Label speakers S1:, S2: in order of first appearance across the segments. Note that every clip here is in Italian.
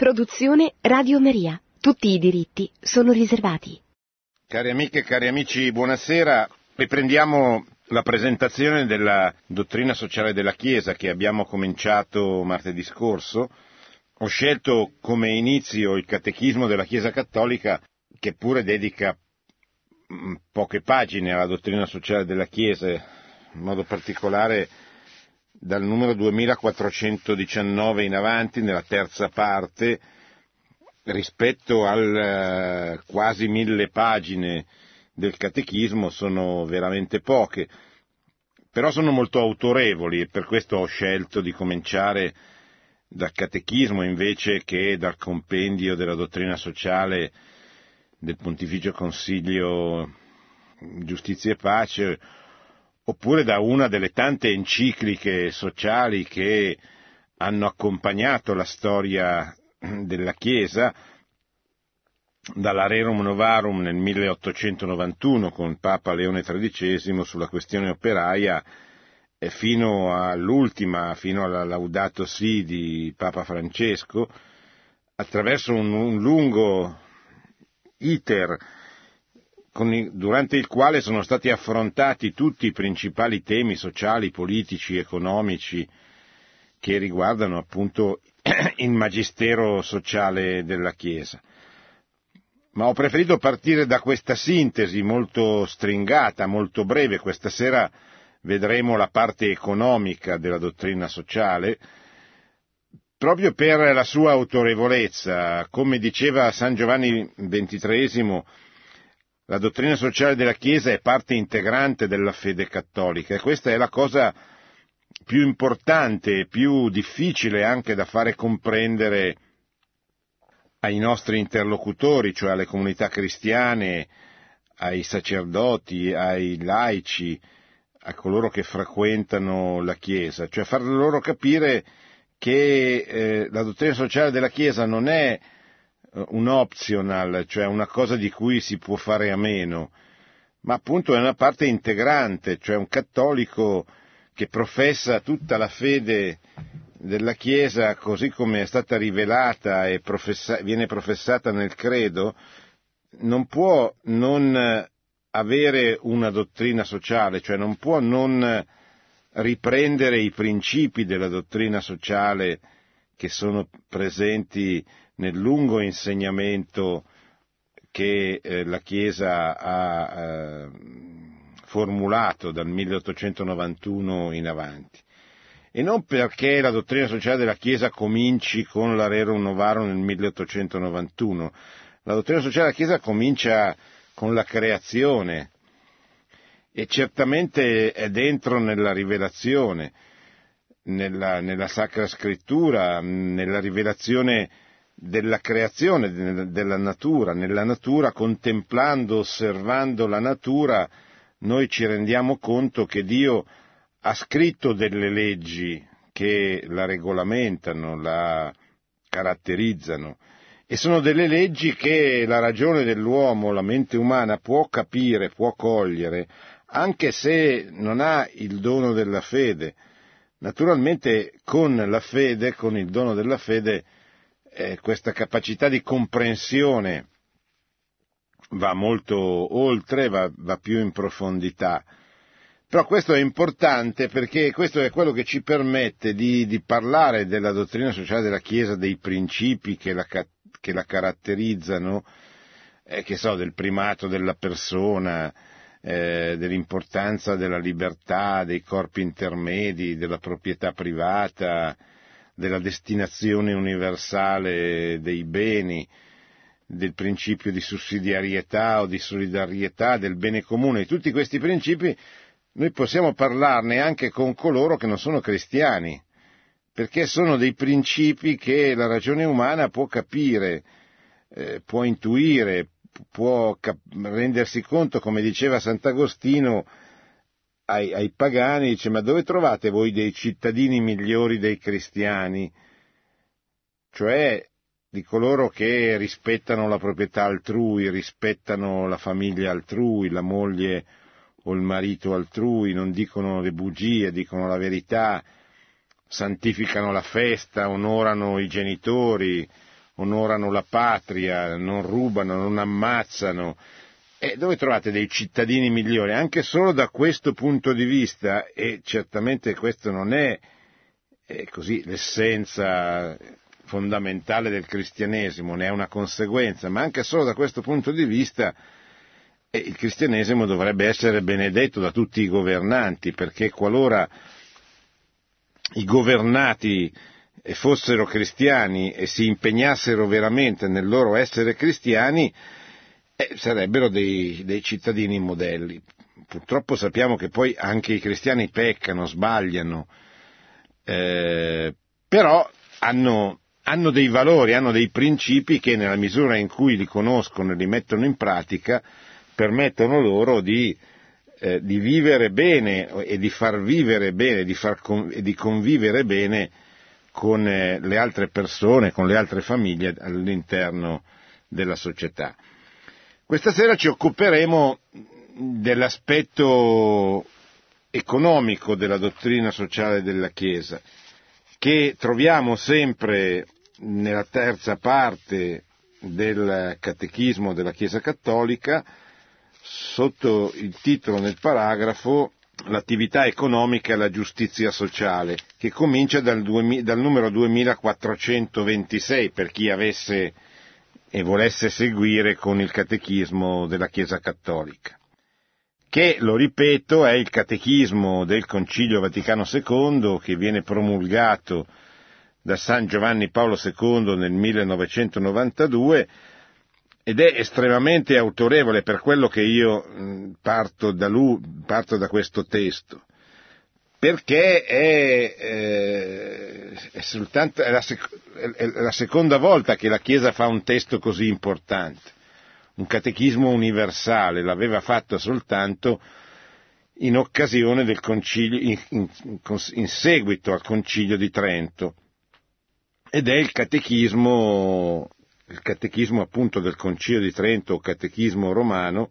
S1: Produzione Radio Maria. Tutti i diritti sono riservati.
S2: Cari amiche e cari amici, buonasera. Riprendiamo la presentazione della dottrina sociale della Chiesa che abbiamo cominciato martedì scorso. Ho scelto come inizio il Catechismo della Chiesa Cattolica che pure dedica mm, poche pagine alla dottrina sociale della Chiesa, in modo particolare dal numero 2419 in avanti, nella terza parte, rispetto al eh, quasi mille pagine del catechismo sono veramente poche, però sono molto autorevoli e per questo ho scelto di cominciare dal catechismo invece che dal compendio della dottrina sociale del Pontificio Consiglio Giustizia e Pace oppure da una delle tante encicliche sociali che hanno accompagnato la storia della Chiesa, dalla Rerum Novarum nel 1891 con Papa Leone XIII sulla questione operaia fino all'ultima, fino alla Laudato Si di Papa Francesco, attraverso un, un lungo iter i, durante il quale sono stati affrontati tutti i principali temi sociali, politici, economici che riguardano appunto il magistero sociale della Chiesa. Ma ho preferito partire da questa sintesi molto stringata, molto breve. Questa sera vedremo la parte economica della dottrina sociale, proprio per la sua autorevolezza. Come diceva San Giovanni XXIII, la dottrina sociale della Chiesa è parte integrante della fede cattolica e questa è la cosa più importante e più difficile anche da fare comprendere ai nostri interlocutori, cioè alle comunità cristiane, ai sacerdoti, ai laici, a coloro che frequentano la Chiesa, cioè far loro capire che eh, la dottrina sociale della Chiesa non è un optional, cioè una cosa di cui si può fare a meno, ma appunto è una parte integrante, cioè un cattolico che professa tutta la fede della Chiesa così come è stata rivelata e professa- viene professata nel credo, non può non avere una dottrina sociale, cioè non può non riprendere i principi della dottrina sociale che sono presenti nel lungo insegnamento che eh, la Chiesa ha eh, formulato dal 1891 in avanti. E non perché la dottrina sociale della Chiesa cominci con la Rerum Novarum nel 1891. La dottrina sociale della Chiesa comincia con la creazione e certamente è dentro nella rivelazione, nella, nella Sacra Scrittura, nella rivelazione della creazione, della natura. Nella natura, contemplando, osservando la natura, noi ci rendiamo conto che Dio ha scritto delle leggi che la regolamentano, la caratterizzano e sono delle leggi che la ragione dell'uomo, la mente umana può capire, può cogliere, anche se non ha il dono della fede. Naturalmente con la fede, con il dono della fede, eh, questa capacità di comprensione va molto oltre, va, va più in profondità. Però questo è importante perché questo è quello che ci permette di, di parlare della dottrina sociale della Chiesa, dei principi che la, che la caratterizzano, eh, che so, del primato della persona, eh, dell'importanza della libertà, dei corpi intermedi, della proprietà privata, della destinazione universale dei beni, del principio di sussidiarietà o di solidarietà, del bene comune, tutti questi principi noi possiamo parlarne anche con coloro che non sono cristiani, perché sono dei principi che la ragione umana può capire, eh, può intuire, può cap- rendersi conto, come diceva Sant'Agostino, ai, ai pagani, dice ma dove trovate voi dei cittadini migliori dei cristiani? Cioè di coloro che rispettano la proprietà altrui, rispettano la famiglia altrui, la moglie o il marito altrui, non dicono le bugie, dicono la verità, santificano la festa, onorano i genitori, onorano la patria, non rubano, non ammazzano. E dove trovate dei cittadini migliori? Anche solo da questo punto di vista, e certamente questo non è, è così l'essenza fondamentale del cristianesimo, ne è una conseguenza, ma anche solo da questo punto di vista eh, il cristianesimo dovrebbe essere benedetto da tutti i governanti, perché qualora i governati fossero cristiani e si impegnassero veramente nel loro essere cristiani, eh, sarebbero dei, dei cittadini modelli. Purtroppo sappiamo che poi anche i cristiani peccano, sbagliano, eh, però hanno, hanno dei valori, hanno dei principi che nella misura in cui li conoscono e li mettono in pratica permettono loro di, eh, di vivere bene e di far vivere bene di far con, e di convivere bene con eh, le altre persone, con le altre famiglie all'interno della società. Questa sera ci occuperemo dell'aspetto economico della dottrina sociale della Chiesa, che troviamo sempre nella terza parte del catechismo della Chiesa Cattolica, sotto il titolo nel paragrafo l'attività economica e la giustizia sociale, che comincia dal, dal numero 2426 per chi avesse e volesse seguire con il catechismo della Chiesa Cattolica, che, lo ripeto, è il catechismo del Concilio Vaticano II che viene promulgato da San Giovanni Paolo II nel 1992 ed è estremamente autorevole per quello che io parto da, lui, parto da questo testo, perché è, eh, è, soltanto, è, la sec- è la seconda volta che la Chiesa fa un testo così importante, un catechismo universale, l'aveva fatto soltanto in occasione del concilio, in, in, in seguito al concilio di Trento, ed è il catechismo il catechismo appunto del Concilio di Trento o catechismo romano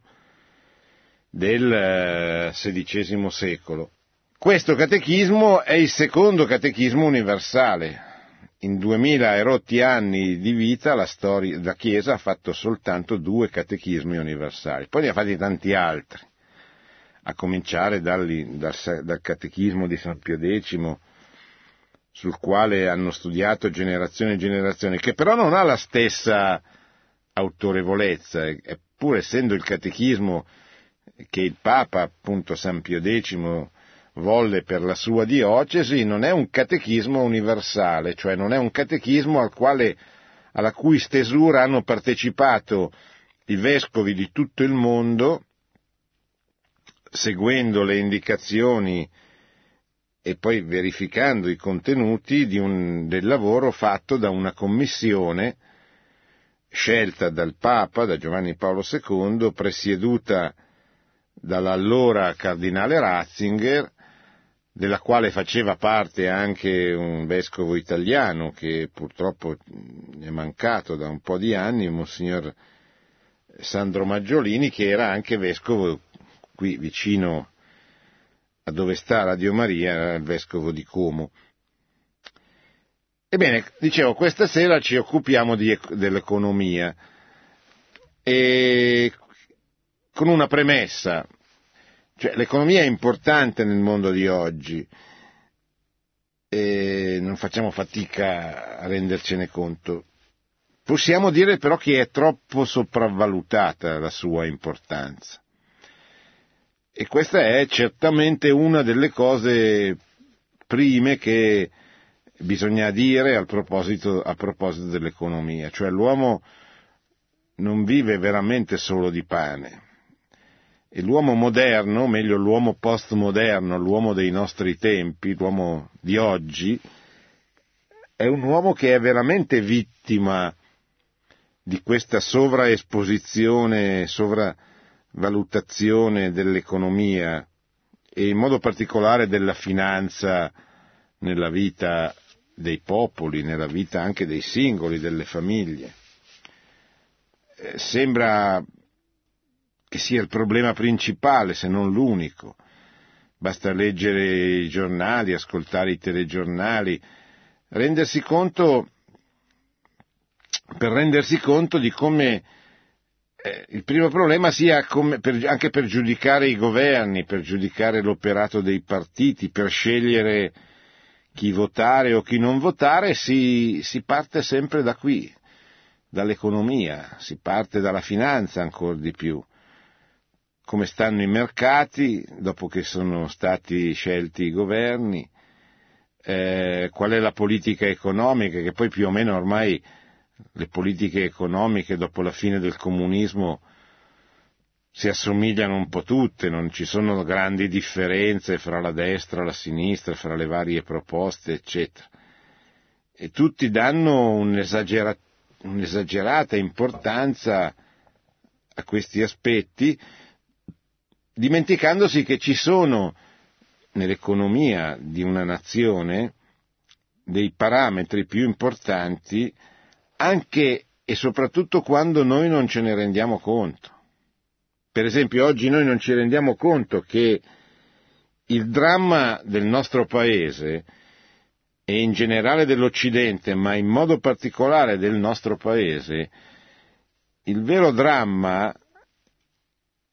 S2: del XVI eh, secolo. Questo catechismo è il secondo catechismo universale. In duemila e rotti anni di vita la, storia, la Chiesa ha fatto soltanto due catechismi universali, poi ne ha fatti tanti altri, a cominciare dal, dal, dal catechismo di San Pio X, sul quale hanno studiato generazioni e generazioni, che però non ha la stessa autorevolezza, eppur essendo il catechismo che il Papa, appunto San Pio X, volle per la sua diocesi, non è un catechismo universale, cioè non è un catechismo al quale, alla cui stesura hanno partecipato i vescovi di tutto il mondo, seguendo le indicazioni e poi verificando i contenuti un, del lavoro fatto da una commissione scelta dal Papa, da Giovanni Paolo II, presieduta dall'allora cardinale Ratzinger, della quale faceva parte anche un vescovo italiano che purtroppo è mancato da un po' di anni, Monsignor Sandro Maggiolini, che era anche vescovo qui vicino dove sta Radio Maria, il vescovo di Como. Ebbene, dicevo, questa sera ci occupiamo di, dell'economia e con una premessa, cioè l'economia è importante nel mondo di oggi e non facciamo fatica a rendercene conto. Possiamo dire però che è troppo sopravvalutata la sua importanza. E questa è certamente una delle cose prime che bisogna dire proposito, a proposito dell'economia, cioè l'uomo non vive veramente solo di pane. E l'uomo moderno, meglio l'uomo postmoderno, l'uomo dei nostri tempi, l'uomo di oggi, è un uomo che è veramente vittima di questa sovraesposizione, sovra, valutazione dell'economia e in modo particolare della finanza nella vita dei popoli, nella vita anche dei singoli, delle famiglie. Eh, sembra che sia il problema principale, se non l'unico. Basta leggere i giornali, ascoltare i telegiornali, rendersi conto per rendersi conto di come eh, il primo problema sia come, per, anche per giudicare i governi, per giudicare l'operato dei partiti, per scegliere chi votare o chi non votare, si, si parte sempre da qui, dall'economia, si parte dalla finanza ancora di più. Come stanno i mercati dopo che sono stati scelti i governi, eh, qual è la politica economica, che poi più o meno ormai le politiche economiche dopo la fine del comunismo si assomigliano un po' tutte, non ci sono grandi differenze fra la destra, la sinistra, fra le varie proposte, eccetera. E tutti danno un'esagera- un'esagerata importanza a questi aspetti, dimenticandosi che ci sono nell'economia di una nazione dei parametri più importanti anche e soprattutto quando noi non ce ne rendiamo conto. Per esempio oggi noi non ci rendiamo conto che il dramma del nostro paese e in generale dell'Occidente, ma in modo particolare del nostro paese, il vero dramma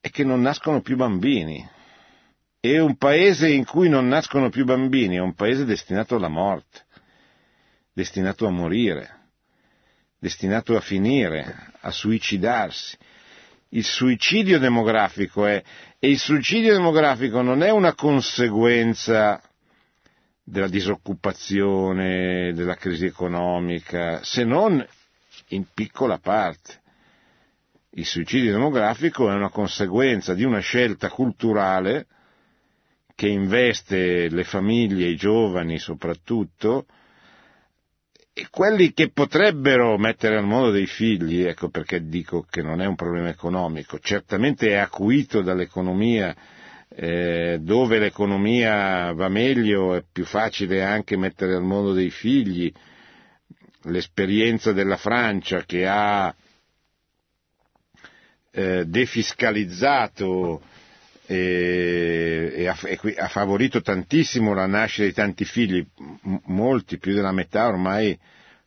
S2: è che non nascono più bambini. E un paese in cui non nascono più bambini è un paese destinato alla morte, destinato a morire destinato a finire, a suicidarsi. Il suicidio demografico è, e il suicidio demografico non è una conseguenza della disoccupazione, della crisi economica, se non in piccola parte. Il suicidio demografico è una conseguenza di una scelta culturale che investe le famiglie, i giovani soprattutto, e quelli che potrebbero mettere al mondo dei figli, ecco perché dico che non è un problema economico, certamente è acuito dall'economia, eh, dove l'economia va meglio è più facile anche mettere al mondo dei figli, l'esperienza della Francia che ha eh, defiscalizzato e, e, ha, e, ha, favorito tantissimo la nascita di tanti figli, m- molti, più della metà ormai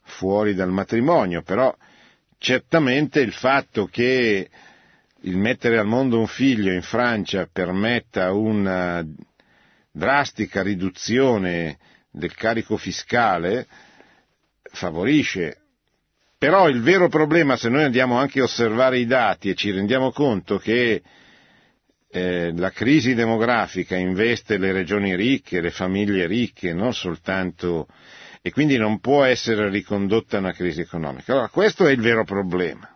S2: fuori dal matrimonio, però certamente il fatto che il mettere al mondo un figlio in Francia permetta una drastica riduzione del carico fiscale favorisce. Però il vero problema, se noi andiamo anche a osservare i dati e ci rendiamo conto che eh, la crisi demografica investe le regioni ricche, le famiglie ricche, non soltanto e quindi non può essere ricondotta a una crisi economica. Allora, questo è il vero problema.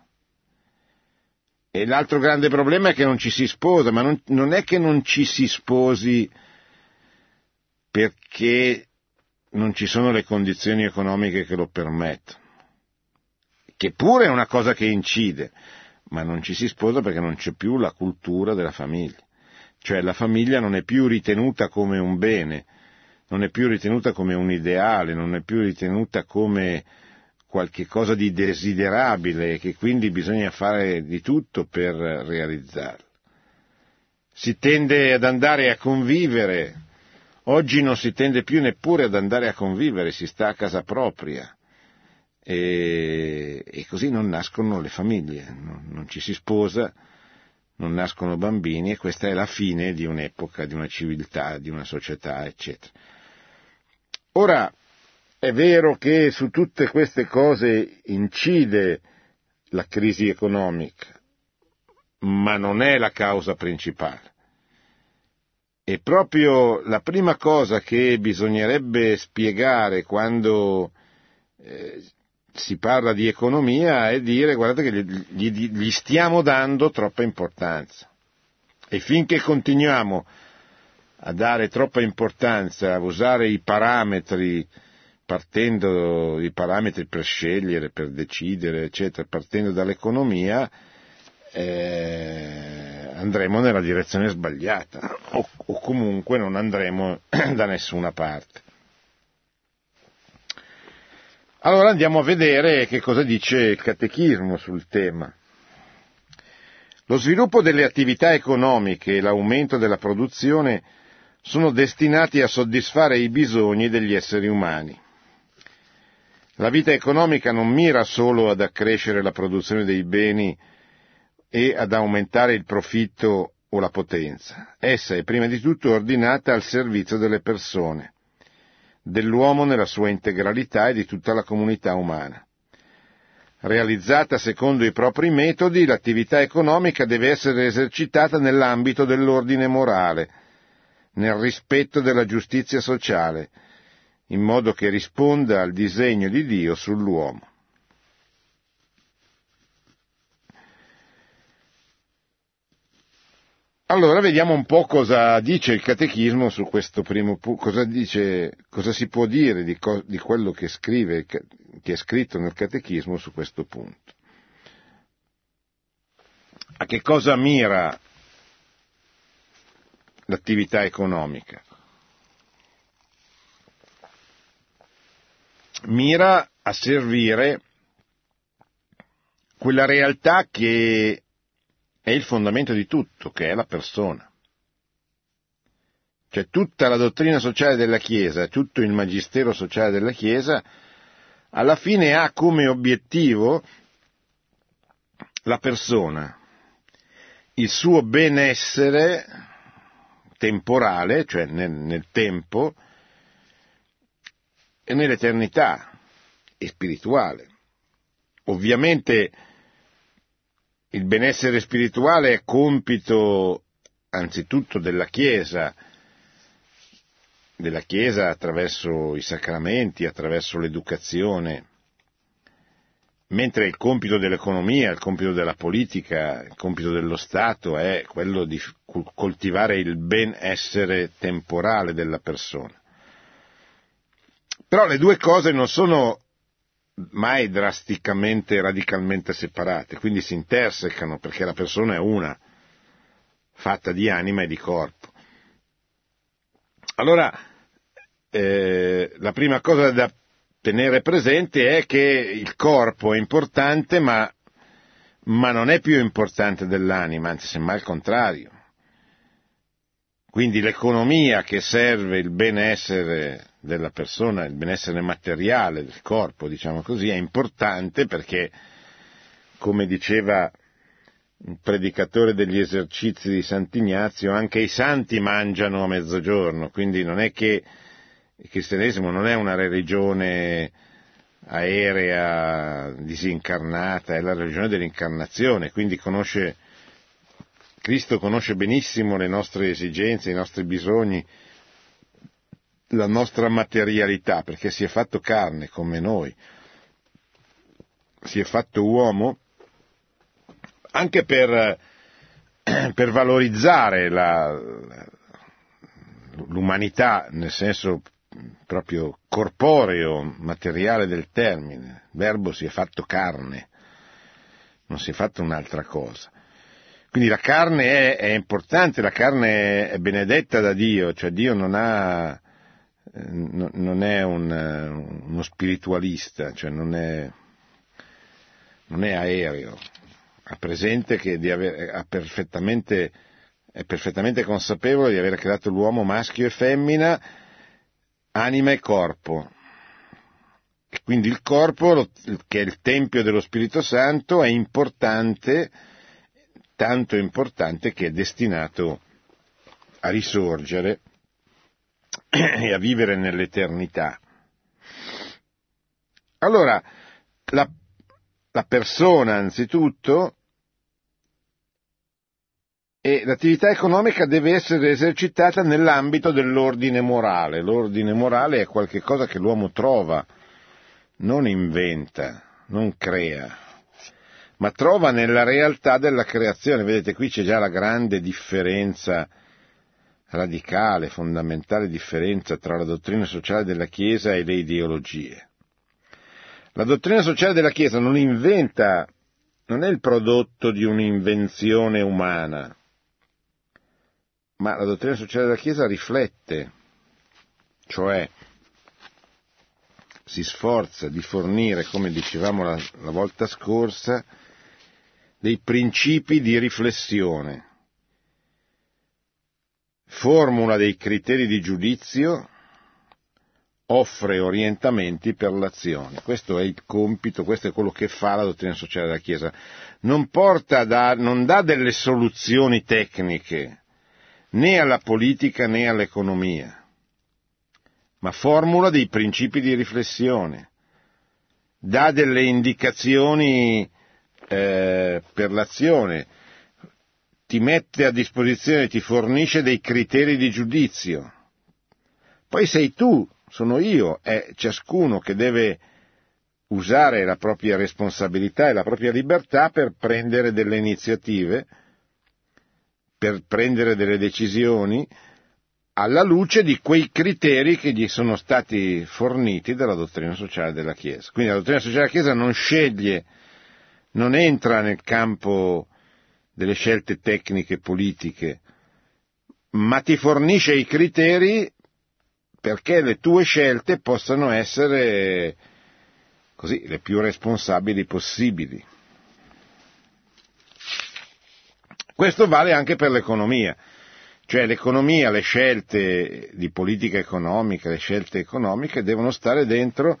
S2: E l'altro grande problema è che non ci si sposa, ma non, non è che non ci si sposi perché non ci sono le condizioni economiche che lo permettono, che pure è una cosa che incide, ma non ci si sposa perché non c'è più la cultura della famiglia. Cioè la famiglia non è più ritenuta come un bene, non è più ritenuta come un ideale, non è più ritenuta come qualche cosa di desiderabile e che quindi bisogna fare di tutto per realizzarla. Si tende ad andare a convivere, oggi non si tende più neppure ad andare a convivere, si sta a casa propria e, e così non nascono le famiglie, non, non ci si sposa, non nascono bambini e questa è la fine di un'epoca, di una civiltà, di una società, eccetera. Ora, è vero che su tutte queste cose incide la crisi economica, ma non è la causa principale. E proprio la prima cosa che bisognerebbe spiegare quando eh, si parla di economia è dire guardate che gli, gli stiamo dando troppa importanza. E finché continuiamo a dare troppa importanza, a usare i parametri, partendo i parametri per scegliere, per decidere, eccetera, partendo dall'economia, eh, andremo nella direzione sbagliata o, o comunque non andremo da nessuna parte. Allora andiamo a vedere che cosa dice il catechismo sul tema. Lo sviluppo delle attività economiche e l'aumento della produzione sono destinati a soddisfare i bisogni degli esseri umani. La vita economica non mira solo ad accrescere la produzione dei beni e ad aumentare il profitto o la potenza. Essa è prima di tutto ordinata al servizio delle persone, dell'uomo nella sua integralità e di tutta la comunità umana. Realizzata secondo i propri metodi, l'attività economica deve essere esercitata nell'ambito dell'ordine morale, nel rispetto della giustizia sociale, in modo che risponda al disegno di Dio sull'uomo. Allora vediamo un po' cosa dice il catechismo su questo primo punto, cosa, cosa si può dire di, co, di quello che, scrive, che è scritto nel catechismo su questo punto. A che cosa mira l'attività economica? Mira a servire quella realtà che è il fondamento di tutto, che è la persona. Cioè tutta la dottrina sociale della Chiesa, tutto il magistero sociale della Chiesa, alla fine ha come obiettivo la persona, il suo benessere temporale, cioè nel, nel tempo, e nell'eternità e spirituale. Ovviamente il benessere spirituale è compito anzitutto della Chiesa, della Chiesa attraverso i sacramenti, attraverso l'educazione, mentre il compito dell'economia, il compito della politica, il compito dello Stato è quello di coltivare il benessere temporale della persona. Però le due cose non sono mai drasticamente, radicalmente separate, quindi si intersecano perché la persona è una, fatta di anima e di corpo. Allora, eh, la prima cosa da tenere presente è che il corpo è importante, ma, ma non è più importante dell'anima, anzi semmai il contrario. Quindi l'economia che serve il benessere della persona, il benessere materiale del corpo, diciamo così, è importante perché, come diceva un predicatore degli esercizi di Sant'Ignazio, anche i santi mangiano a mezzogiorno, quindi non è che il cristianesimo non è una religione aerea, disincarnata, è la religione dell'incarnazione, quindi conosce, Cristo conosce benissimo le nostre esigenze, i nostri bisogni, la nostra materialità, perché si è fatto carne come noi, si è fatto uomo, anche per, per valorizzare la, l'umanità nel senso proprio corporeo, materiale del termine. Il verbo si è fatto carne, non si è fatto un'altra cosa. Quindi la carne è, è importante, la carne è benedetta da Dio, cioè Dio non ha non è un, uno spiritualista, cioè non è, non è aereo, ha presente che avere, ha perfettamente, è perfettamente consapevole di aver creato l'uomo maschio e femmina, anima e corpo. E quindi il corpo, che è il Tempio dello Spirito Santo, è importante, tanto importante che è destinato a risorgere e a vivere nell'eternità. Allora, la, la persona anzitutto e l'attività economica deve essere esercitata nell'ambito dell'ordine morale. L'ordine morale è qualcosa che l'uomo trova, non inventa, non crea, ma trova nella realtà della creazione. Vedete, qui c'è già la grande differenza radicale, fondamentale differenza tra la dottrina sociale della Chiesa e le ideologie. La dottrina sociale della Chiesa non inventa, non è il prodotto di un'invenzione umana, ma la dottrina sociale della Chiesa riflette, cioè si sforza di fornire, come dicevamo la, la volta scorsa, dei principi di riflessione formula dei criteri di giudizio offre orientamenti per l'azione. Questo è il compito, questo è quello che fa la dottrina sociale della Chiesa. Non, da, non dà delle soluzioni tecniche né alla politica né all'economia, ma formula dei principi di riflessione, dà delle indicazioni eh, per l'azione, ti mette a disposizione, ti fornisce dei criteri di giudizio. Poi sei tu sono io, è ciascuno che deve usare la propria responsabilità e la propria libertà per prendere delle iniziative, per prendere delle decisioni alla luce di quei criteri che gli sono stati forniti dalla dottrina sociale della Chiesa. Quindi la dottrina sociale della Chiesa non sceglie, non entra nel campo delle scelte tecniche politiche, ma ti fornisce i criteri perché le tue scelte possano essere così, le più responsabili possibili. Questo vale anche per l'economia, cioè l'economia, le scelte di politica economica, le scelte economiche devono stare dentro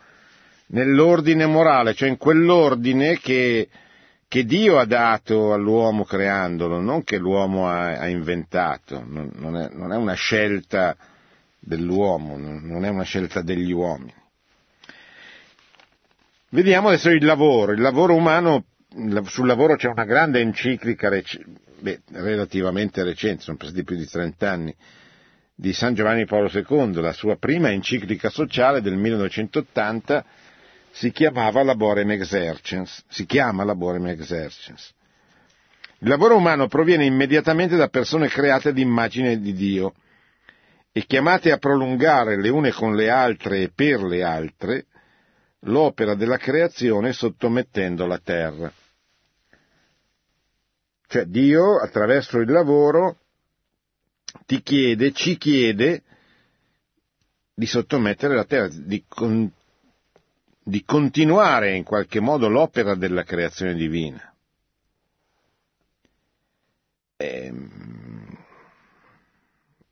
S2: nell'ordine morale, cioè in quell'ordine che, che Dio ha dato all'uomo creandolo, non che l'uomo ha, ha inventato, non, non, è, non è una scelta dell'uomo, non è una scelta degli uomini. Vediamo adesso il lavoro. Il lavoro umano, sul lavoro c'è una grande enciclica beh, relativamente recente, sono passati più di 30 anni, di San Giovanni Paolo II, la sua prima enciclica sociale del 1980 si chiamava Laborem Exercens, si chiama Laborem Exercens. Il lavoro umano proviene immediatamente da persone create ad immagine di Dio e chiamate a prolungare le une con le altre e per le altre l'opera della creazione sottomettendo la terra. Cioè Dio attraverso il lavoro ti chiede, ci chiede di sottomettere la terra, di, con, di continuare in qualche modo l'opera della creazione divina. E, ehm,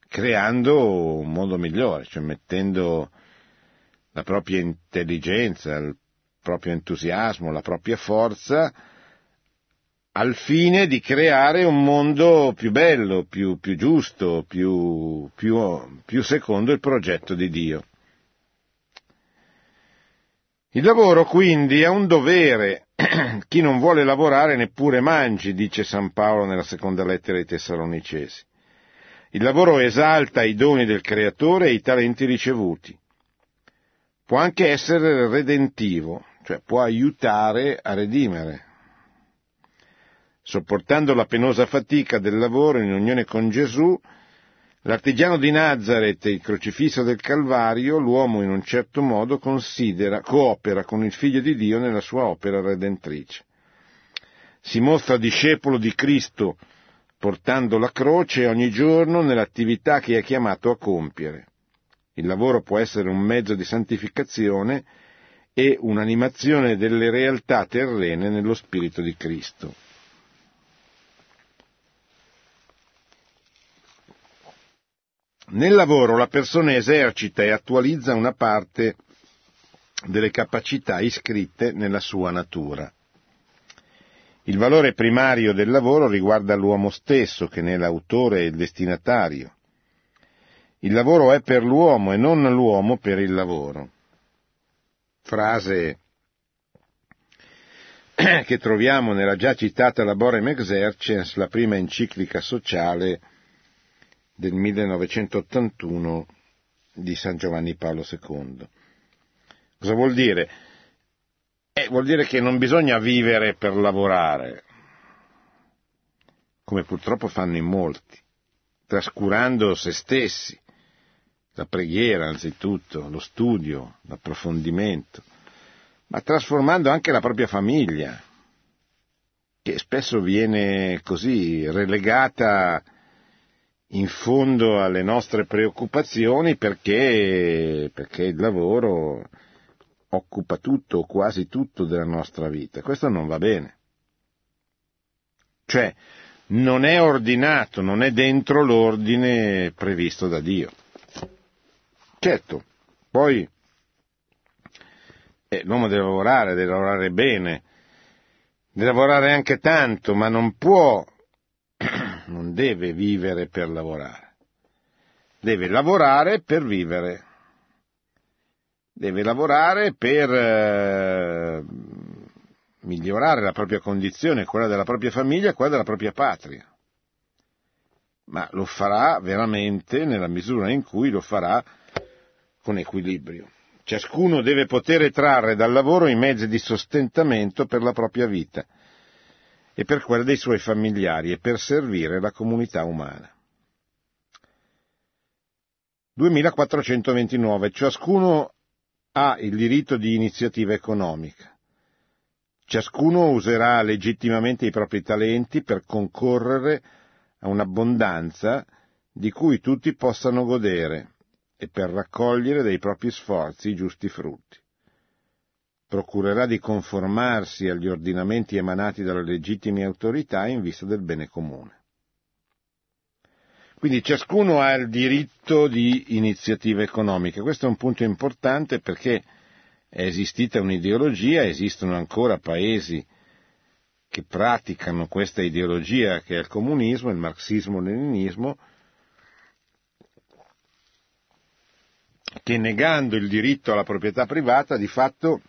S2: creando un mondo migliore, cioè mettendo la propria intelligenza, il proprio entusiasmo, la propria forza al fine di creare un mondo più bello, più, più giusto, più, più, più secondo il progetto di Dio. Il lavoro quindi ha un dovere, chi non vuole lavorare neppure mangi, dice San Paolo nella seconda lettera ai Tessalonicesi. Il lavoro esalta i doni del creatore e i talenti ricevuti. Può anche essere redentivo, cioè può aiutare a redimere. Sopportando la penosa fatica del lavoro in unione con Gesù, l'artigiano di Nazareth il crocifisso del Calvario, l'uomo in un certo modo considera, coopera con il Figlio di Dio nella sua opera redentrice. Si mostra discepolo di Cristo portando la croce ogni giorno nell'attività che è chiamato a compiere. Il lavoro può essere un mezzo di santificazione e un'animazione delle realtà terrene nello Spirito di Cristo. Nel lavoro la persona esercita e attualizza una parte delle capacità iscritte nella sua natura. Il valore primario del lavoro riguarda l'uomo stesso, che ne è l'autore e il destinatario. Il lavoro è per l'uomo e non l'uomo per il lavoro. Frase che troviamo nella già citata Laborem Exercens, la prima enciclica sociale del 1981 di San Giovanni Paolo II. Cosa vuol dire? Eh, vuol dire che non bisogna vivere per lavorare, come purtroppo fanno in molti, trascurando se stessi, la preghiera anzitutto, lo studio, l'approfondimento, ma trasformando anche la propria famiglia, che spesso viene così relegata in fondo alle nostre preoccupazioni perché, perché il lavoro occupa tutto o quasi tutto della nostra vita. Questo non va bene. Cioè, non è ordinato, non è dentro l'ordine previsto da Dio. Certo, poi E l'uomo deve lavorare, deve lavorare bene, deve lavorare anche tanto, ma non può, non deve vivere per lavorare. Deve lavorare per vivere. Deve lavorare per eh, migliorare la propria condizione, quella della propria famiglia quella della propria patria. Ma lo farà veramente nella misura in cui lo farà con equilibrio. Ciascuno deve poter trarre dal lavoro i mezzi di sostentamento per la propria vita e per quella dei suoi familiari e per servire la comunità umana. 2429. Ciascuno ha il diritto di iniziativa economica. Ciascuno userà legittimamente i propri talenti per concorrere a un'abbondanza di cui tutti possano godere e per raccogliere dai propri sforzi i giusti frutti. Procurerà di conformarsi agli ordinamenti emanati dalle legittime autorità in vista del bene comune. Quindi ciascuno ha il diritto di iniziativa economica. Questo è un punto importante perché è esistita un'ideologia, esistono ancora paesi che praticano questa ideologia che è il comunismo, il marxismo-leninismo, che negando il diritto alla proprietà privata di fatto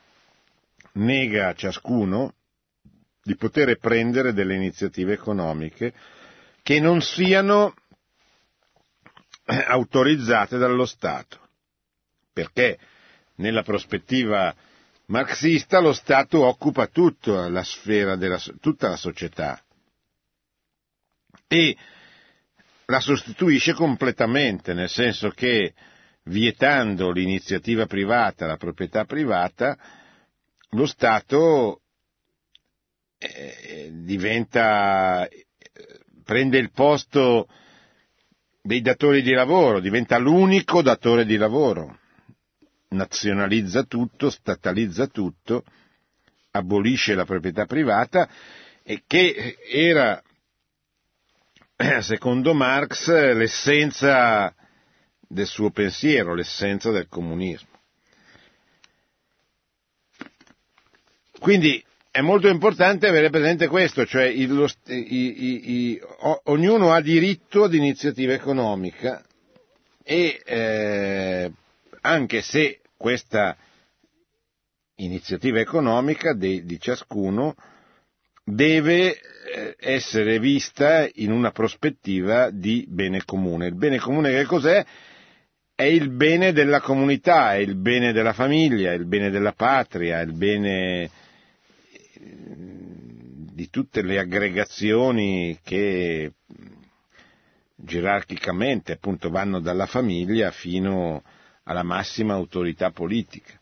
S2: nega a ciascuno di poter prendere delle iniziative economiche che non siano autorizzate dallo Stato. Perché nella prospettiva marxista lo Stato occupa tutta la sfera della, tutta la società e la sostituisce completamente, nel senso che vietando l'iniziativa privata, la proprietà privata, lo Stato eh, diventa, prende il posto dei datori di lavoro, diventa l'unico datore di lavoro, nazionalizza tutto, statalizza tutto, abolisce la proprietà privata e che era, secondo Marx, l'essenza del suo pensiero, l'essenza del comunismo. Quindi è molto importante avere presente questo, cioè il, lo, i, i, i, o, ognuno ha diritto ad iniziativa economica e eh, anche se questa iniziativa economica di, di ciascuno deve eh, essere vista in una prospettiva di bene comune. Il bene comune che cos'è? è il bene della comunità, è il bene della famiglia, è il bene della patria, è il bene di tutte le aggregazioni che gerarchicamente appunto vanno dalla famiglia fino alla massima autorità politica.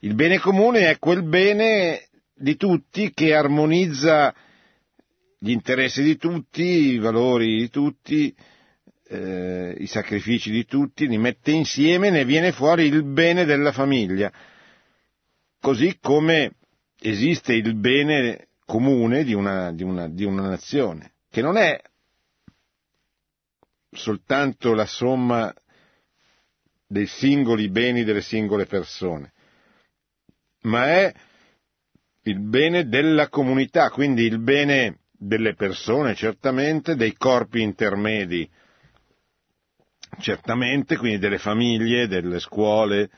S2: Il bene comune è quel bene di tutti che armonizza gli interessi di tutti, i valori di tutti, eh, i sacrifici di tutti, li mette insieme e ne viene fuori il bene della famiglia, così come esiste il bene comune di una, di una, di una nazione, che non è soltanto la somma dei singoli beni delle singole persone, ma è il bene della comunità, quindi il bene delle persone certamente, dei corpi intermedi certamente, quindi delle famiglie, delle scuole,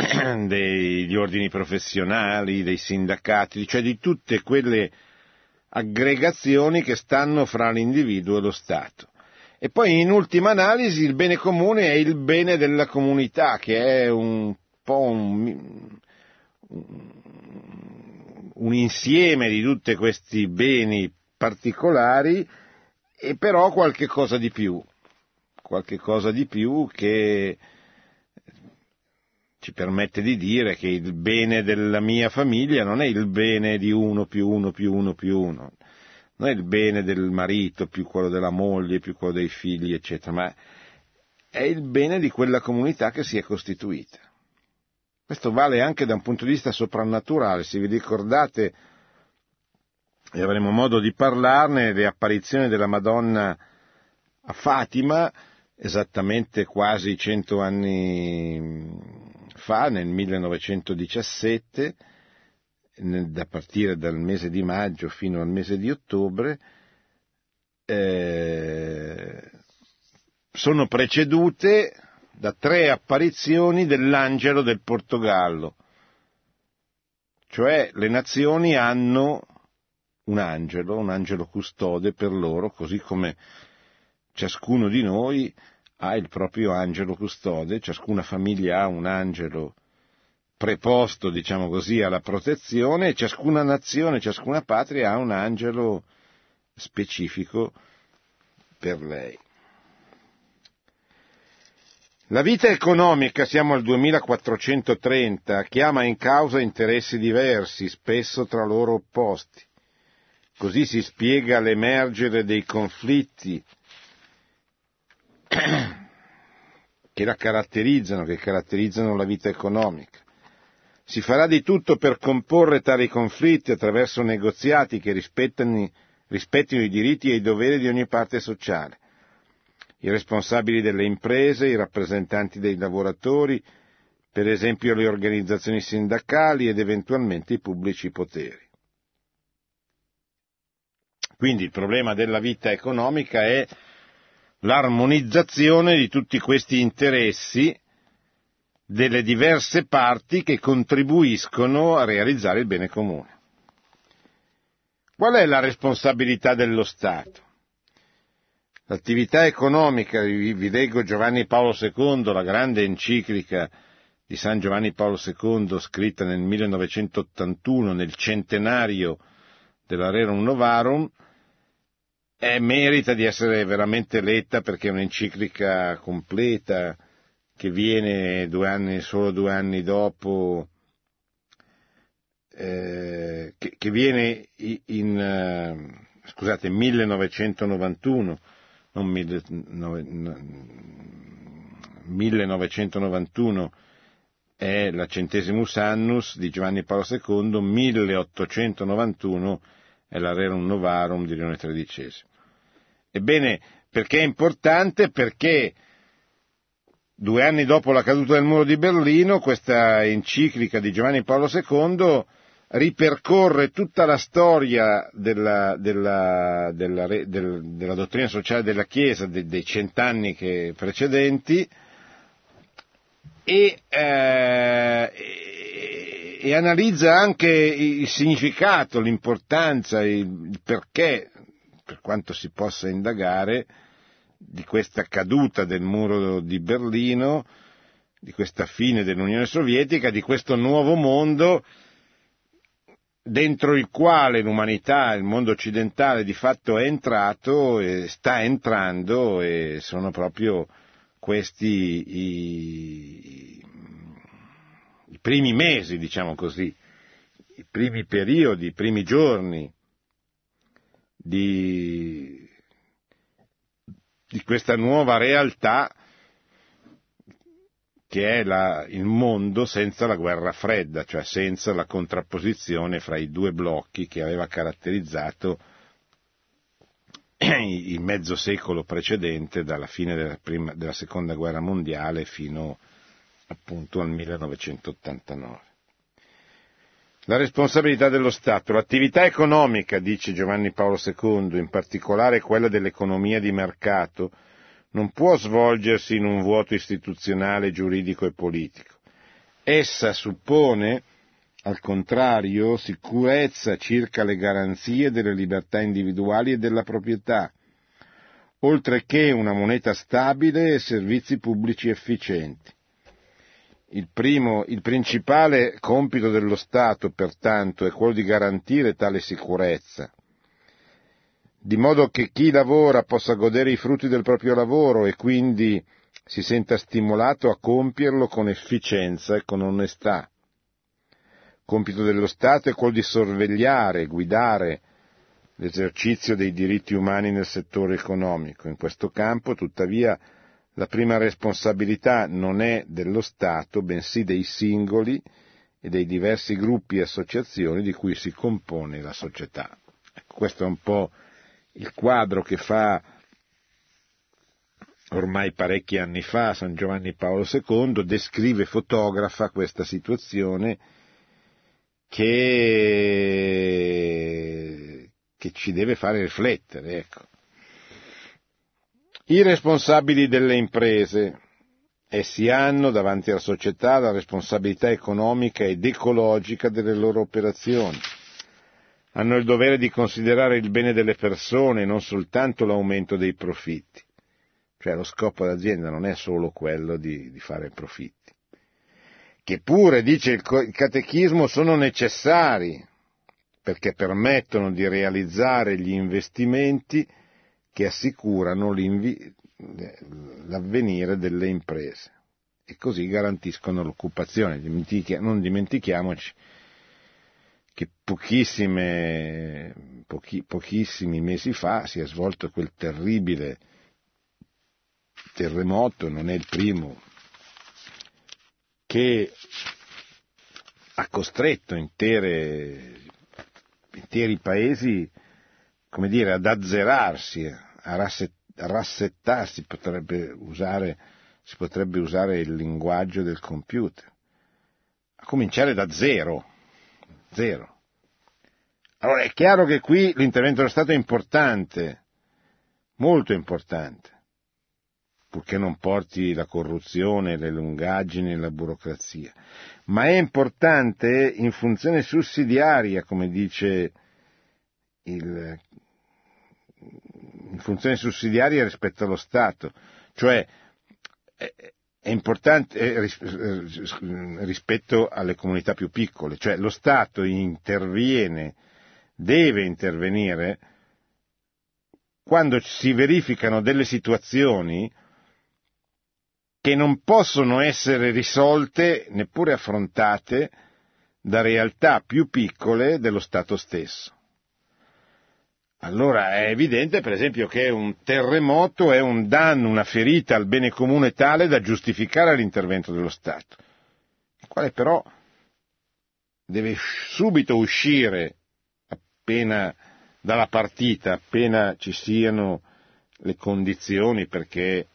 S2: degli ordini professionali, dei sindacati, cioè di tutte quelle aggregazioni che stanno fra l'individuo e lo Stato. E poi in ultima analisi il bene comune è il bene della comunità, che è un po' un, un insieme di tutti questi beni particolari e però qualche cosa di più qualche cosa di più che ci permette di dire che il bene della mia famiglia non è il bene di uno più uno più uno più uno, non è il bene del marito più quello della moglie più quello dei figli, eccetera, ma è il bene di quella comunità che si è costituita. Questo vale anche da un punto di vista soprannaturale, se vi ricordate, e avremo modo di parlarne, le apparizioni della Madonna a Fatima, esattamente quasi cento anni fa, nel 1917, da partire dal mese di maggio fino al mese di ottobre, eh, sono precedute da tre apparizioni dell'angelo del Portogallo, cioè le nazioni hanno un angelo, un angelo custode per loro, così come ciascuno di noi ha il proprio angelo custode, ciascuna famiglia ha un angelo preposto, diciamo così, alla protezione e ciascuna nazione, ciascuna patria ha un angelo specifico per lei. La vita economica, siamo al 2430, chiama in causa interessi diversi, spesso tra loro opposti. Così si spiega l'emergere dei conflitti che la caratterizzano, che caratterizzano la vita economica. Si farà di tutto per comporre tali conflitti attraverso negoziati che rispettino, rispettino i diritti e i doveri di ogni parte sociale. I responsabili delle imprese, i rappresentanti dei lavoratori, per esempio le organizzazioni sindacali ed eventualmente i pubblici poteri. Quindi il problema della vita economica è l'armonizzazione di tutti questi interessi delle diverse parti che contribuiscono a realizzare il bene comune. Qual è la responsabilità dello Stato? L'attività economica, vi leggo Giovanni Paolo II, la grande enciclica di San Giovanni Paolo II, scritta nel 1981, nel centenario della Rerum Novarum, è, merita di essere veramente letta perché è un'enciclica completa, che viene due anni, solo due anni dopo, eh, che, che, viene in, uh, scusate, 1991, non mille, no, no, 1991 è la centesimus annus di Giovanni Paolo II, 1891 è la Rerum Novarum di Leone XIII. Ebbene, perché è importante? Perché Due anni dopo la caduta del muro di Berlino, questa enciclica di Giovanni Paolo II ripercorre tutta la storia della, della, della, della dottrina sociale della Chiesa dei cent'anni precedenti e, eh, e, analizza anche il significato, l'importanza, il perché, per quanto si possa indagare, di questa caduta del muro di Berlino, di questa fine dell'Unione Sovietica, di questo nuovo mondo dentro il quale l'umanità, il mondo occidentale di fatto è entrato e sta entrando e sono proprio questi i, i primi mesi, diciamo così, i primi periodi, i primi giorni di di questa nuova realtà che è la, il mondo senza la guerra fredda, cioè senza la contrapposizione fra i due blocchi che aveva caratterizzato il mezzo secolo precedente, dalla fine della, prima, della seconda guerra mondiale fino appunto al 1989. La responsabilità dello Stato. L'attività economica, dice Giovanni Paolo II, in particolare quella dell'economia di mercato, non può svolgersi in un vuoto istituzionale, giuridico e politico. Essa suppone, al contrario, sicurezza circa le garanzie delle libertà individuali e della proprietà, oltre che una moneta stabile e servizi pubblici efficienti. Il, primo, il principale compito dello Stato, pertanto, è quello di garantire tale sicurezza, di modo che chi lavora possa godere i frutti del proprio lavoro e quindi si senta stimolato a compierlo con efficienza e con onestà. Compito dello Stato è quello di sorvegliare, guidare l'esercizio dei diritti umani nel settore economico. In questo campo, tuttavia, la prima responsabilità non è dello Stato, bensì dei singoli e dei diversi gruppi e associazioni di cui si compone la società. Ecco, questo è un po' il quadro che fa ormai parecchi anni fa, San Giovanni Paolo II, descrive, fotografa questa situazione che, che ci deve fare riflettere. Ecco. I responsabili delle imprese, essi hanno davanti alla società la responsabilità economica ed ecologica delle loro operazioni. Hanno il dovere di considerare il bene delle persone, non soltanto l'aumento dei profitti. Cioè lo scopo dell'azienda non è solo quello di, di fare profitti, che pure, dice il, catechismo, sono necessari perché permettono di realizzare gli investimenti che assicurano l'avvenire delle imprese e così garantiscono l'occupazione. Non dimentichiamoci che pochissimi mesi fa si è svolto quel terribile terremoto, non è il primo, che ha costretto intere, interi paesi, come dire, ad azzerarsi, a, rasset, a rassettarsi, potrebbe usare, si potrebbe usare il linguaggio del computer, a cominciare da zero, zero. Allora è chiaro che qui l'intervento dello Stato è importante, molto importante purché non porti la corruzione, le lungaggini la burocrazia. Ma è importante in funzione sussidiaria, come dice il, funzione sussidiaria rispetto allo Stato, cioè è importante rispetto alle comunità più piccole, cioè lo Stato interviene, deve intervenire quando si verificano delle situazioni che non possono essere risolte, neppure affrontate, da realtà più piccole dello Stato stesso. Allora è evidente, per esempio, che un terremoto è un danno, una ferita al bene comune tale da giustificare l'intervento dello Stato, il quale però deve subito uscire appena dalla partita, appena ci siano le condizioni perché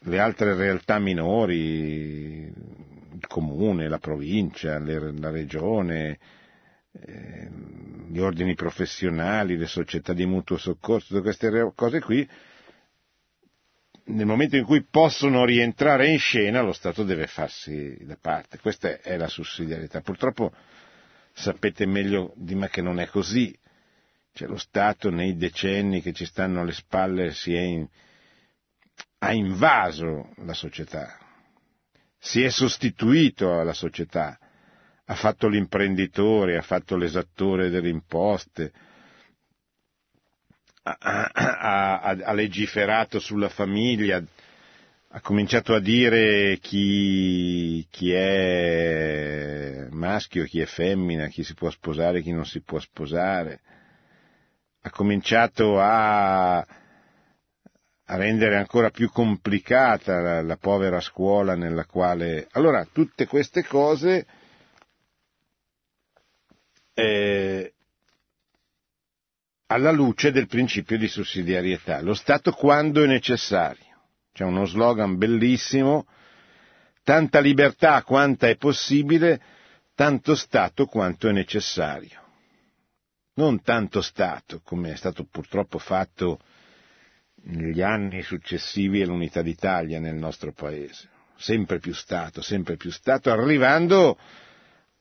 S2: le altre realtà minori, il comune, la provincia, la regione, eh, gli ordini professionali, le società di mutuo soccorso, tutte queste cose qui, nel momento in cui possono rientrare in scena lo Stato deve farsi da parte. Questa è la sussidiarietà. Purtroppo sapete meglio di me che non è così. Cioè, lo Stato nei decenni che ci stanno alle spalle in, ha invaso la società, si è sostituito alla società, ha fatto l'imprenditore, ha fatto l'esattore delle imposte, ha, ha, ha, legiferato sulla famiglia, ha cominciato a dire chi, chi è maschio, chi è femmina, chi si può sposare, chi non si può sposare, ha cominciato a a rendere ancora più complicata la, la, povera scuola nella quale... Allora, tutte queste cose eh, alla luce del principio di sussidiarietà. Lo Stato quando è necessario. C'è uno slogan bellissimo, tanta libertà quanta è possibile, tanto Stato quanto è necessario. Non tanto Stato, come è stato purtroppo fatto negli anni successivi all'unità d'Italia nel nostro Paese. Sempre più Stato, sempre più Stato, arrivando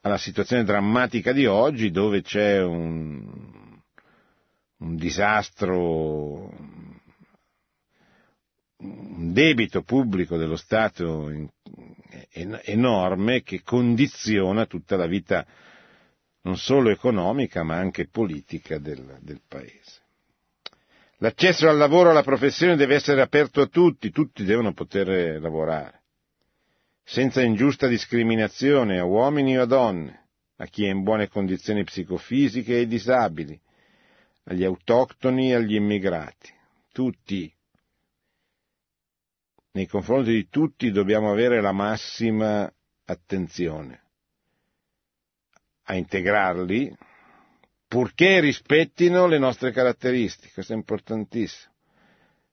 S2: alla situazione drammatica di oggi dove c'è un, un disastro, un debito pubblico dello Stato enorme che condiziona tutta la vita non solo economica ma anche politica del, del Paese. L'accesso al lavoro, alla professione deve essere aperto a tutti, tutti devono poter lavorare, senza ingiusta discriminazione a uomini o a donne, a chi è in buone condizioni psicofisiche e disabili, agli autoctoni e agli immigrati. Tutti, nei confronti di tutti dobbiamo avere la massima attenzione a integrarli purché rispettino le nostre caratteristiche, questo è importantissimo.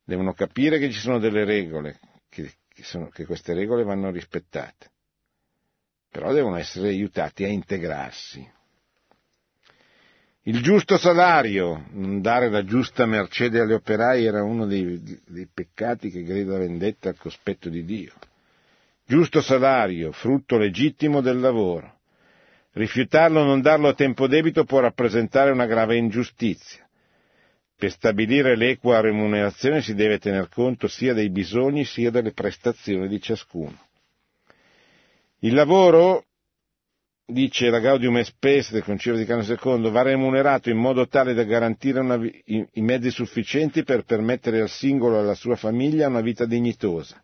S2: devono capire che ci sono delle regole, che, sono, che queste regole vanno rispettate, però devono essere aiutati a integrarsi. Il giusto salario, non dare la giusta mercede agli operai era uno dei, dei peccati che grida vendetta al cospetto di Dio. Giusto salario, frutto legittimo del lavoro. Rifiutarlo o non darlo a tempo debito può rappresentare una grave ingiustizia. Per stabilire l'equa remunerazione si deve tener conto sia dei bisogni sia delle prestazioni di ciascuno. Il lavoro dice la Gaudium et Spes del Concilio Vaticano II, va remunerato in modo tale da garantire una, i, i mezzi sufficienti per permettere al singolo e alla sua famiglia una vita dignitosa,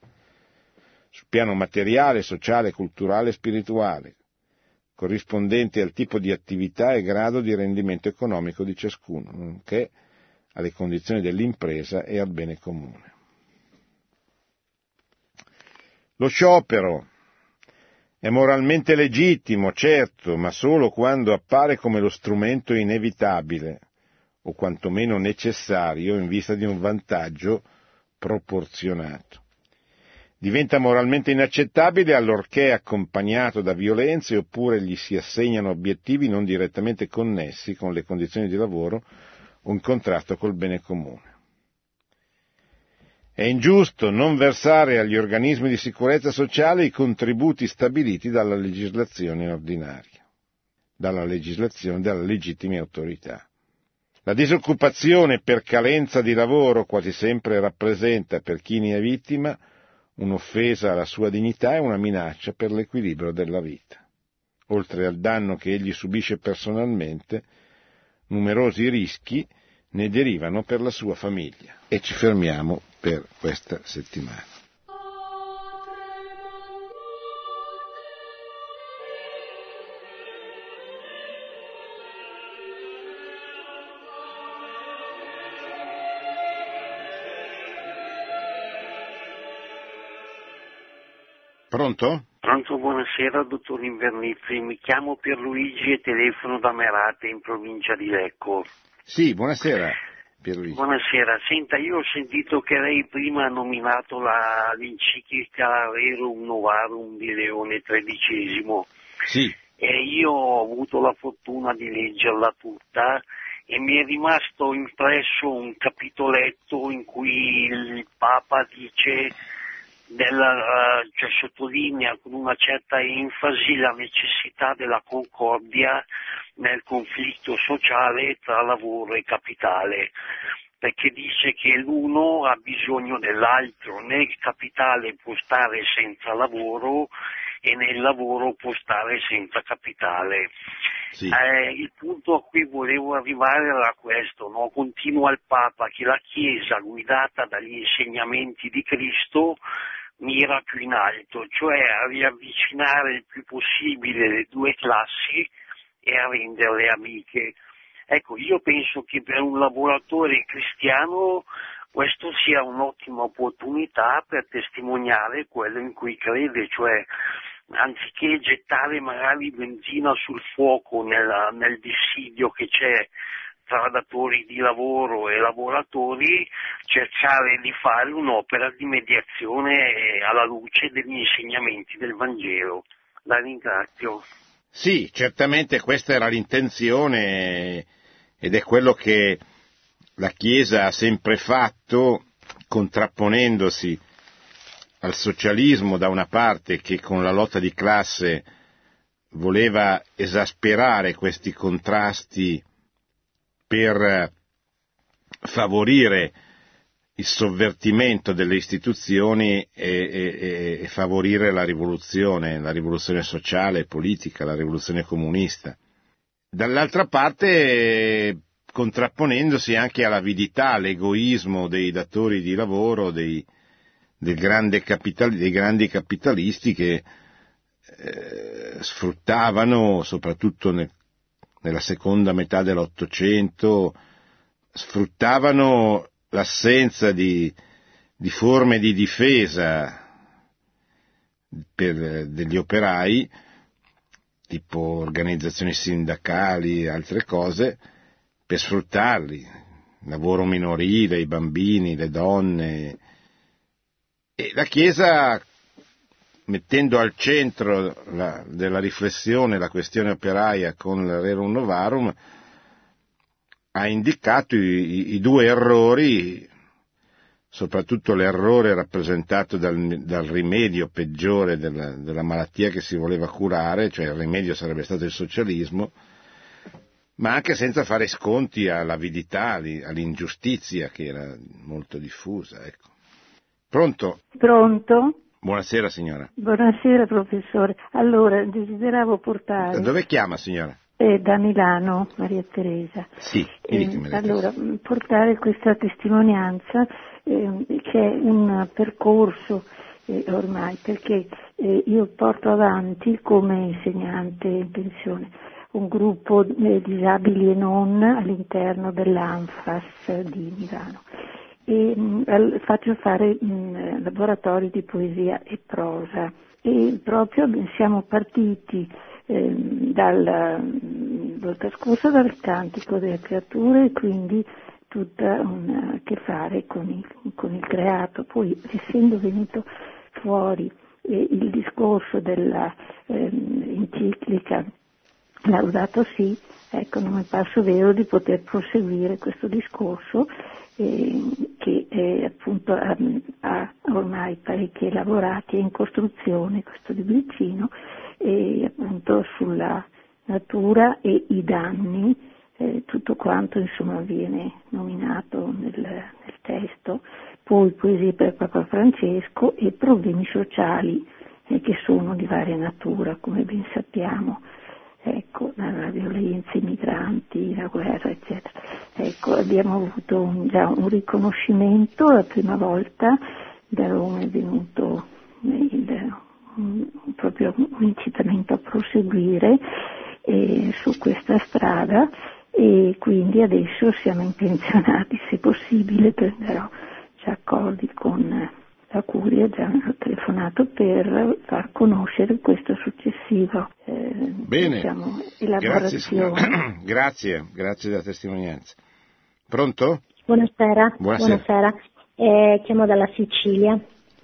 S2: sul piano materiale, sociale, culturale e spirituale, corrispondente al tipo di attività e grado di rendimento economico di ciascuno, nonché alle condizioni dell'impresa e al bene comune. Lo sciopero è moralmente legittimo, certo, ma solo quando appare come lo strumento inevitabile, o quantomeno necessario in vista di un vantaggio proporzionato. Diventa moralmente inaccettabile allorché è accompagnato da violenze oppure gli si assegnano obiettivi non direttamente connessi con le condizioni di lavoro o in contrasto col bene comune. È ingiusto non versare agli organismi di sicurezza sociale i contributi stabiliti dalla legislazione ordinaria, dalla legislazione delle legittime autorità. La disoccupazione per carenza di lavoro quasi sempre rappresenta per chi ne è vittima un'offesa alla sua dignità e una minaccia per l'equilibrio della vita. Oltre al danno che egli subisce personalmente, numerosi rischi ne derivano per la sua famiglia. E ci fermiamo per questa settimana. Pronto?
S3: Pronto, buonasera, dottor Invernizzi. Mi chiamo Pierluigi e telefono da Merate in provincia di Lecco.
S2: Sì, buonasera. Pierluigi.
S3: Buonasera, senta, io ho sentito che lei prima ha nominato la, l'enciclica Rerum Novarum di Leone XIII.
S2: Sì.
S3: E io ho avuto la fortuna di leggerla tutta e mi è rimasto impresso un capitoletto in cui il Papa dice della, cioè sottolinea con una certa enfasi la necessità della concordia nel conflitto sociale tra lavoro e capitale, perché dice che l'uno ha bisogno dell'altro, né il capitale può stare senza lavoro e nel lavoro può stare senza capitale.
S2: Sì.
S3: Eh, il punto a cui volevo arrivare era questo, no? continua il Papa che la Chiesa guidata dagli insegnamenti di Cristo mira più in alto, cioè a riavvicinare il più possibile le due classi e a renderle amiche. Ecco, io penso che per un lavoratore cristiano questo sia un'ottima opportunità per testimoniare quello in cui crede, cioè anziché gettare magari benzina sul fuoco nel, nel dissidio che c'è tra datori di lavoro e lavoratori, cercare di fare un'opera di mediazione alla luce degli insegnamenti del Vangelo. La ringrazio.
S2: Sì, certamente questa era l'intenzione ed è quello che la Chiesa ha sempre fatto, contrapponendosi al socialismo da una parte che con la lotta di classe voleva esasperare questi contrasti per favorire il sovvertimento delle istituzioni e, e, e, favorire la rivoluzione, la rivoluzione sociale, politica, la rivoluzione comunista. Dall'altra parte contrapponendosi anche all'avidità, all'egoismo dei datori di lavoro, dei, capital, dei grandi capitalisti che eh, sfruttavano, soprattutto nel, nella seconda metà dell'Ottocento, sfruttavano l'assenza di, di forme di difesa per, degli operai, tipo organizzazioni sindacali e altre cose, per sfruttarli, lavoro minorile, i bambini, le donne. E la Chiesa, mettendo al centro la, della riflessione la questione operaia con l'Rerum Novarum, ha indicato i, i due errori, soprattutto l'errore rappresentato dal, dal rimedio peggiore della, della, malattia che si voleva curare, cioè il rimedio sarebbe stato il socialismo, ma anche senza fare sconti all'avidità, all'ingiustizia che era molto diffusa. Ecco. Pronto?
S4: Pronto?
S2: Buonasera signora.
S4: Buonasera professore. Allora, desideravo portare...
S2: Da dove chiama signora?
S4: Eh, da Milano, Maria Teresa.
S2: Sì,
S4: eh, allora, portare questa testimonianza eh, che è un percorso eh, ormai, perché eh, io porto avanti come insegnante in pensione un gruppo eh, disabili e non all'interno dell'ANFAS di Milano e mh, faccio fare mh, laboratori di poesia e prosa e proprio siamo partiti eh, dal, volta scorsa dal cantico delle creature e quindi tutta una, a che fare con il, con il creato. Poi essendo venuto fuori eh, il discorso della eh, enciclica Laudato sì, ecco non mi passo vero di poter proseguire questo discorso eh, che eh, appunto ha, ha, ormai parecchi elaborati, è in costruzione questo libricino e appunto sulla natura e i danni, eh, tutto quanto insomma viene nominato nel, nel testo, poi poesie per Papa Francesco e problemi sociali eh, che sono di varia natura, come ben sappiamo, ecco, la violenza, i migranti, la guerra, eccetera. Ecco, abbiamo avuto un, già un riconoscimento la prima volta, da Roma è venuto il, proprio un incitamento a proseguire eh, su questa strada e quindi adesso siamo intenzionati, se possibile, prenderò già accordi con la Curia, già ho telefonato per far conoscere questo successivo eh,
S2: Bene.
S4: Diciamo, elaborazione.
S2: Grazie, grazie, grazie della testimonianza. Pronto?
S5: Buonasera.
S2: Buonasera.
S5: Buonasera. Eh, chiamo dalla Sicilia,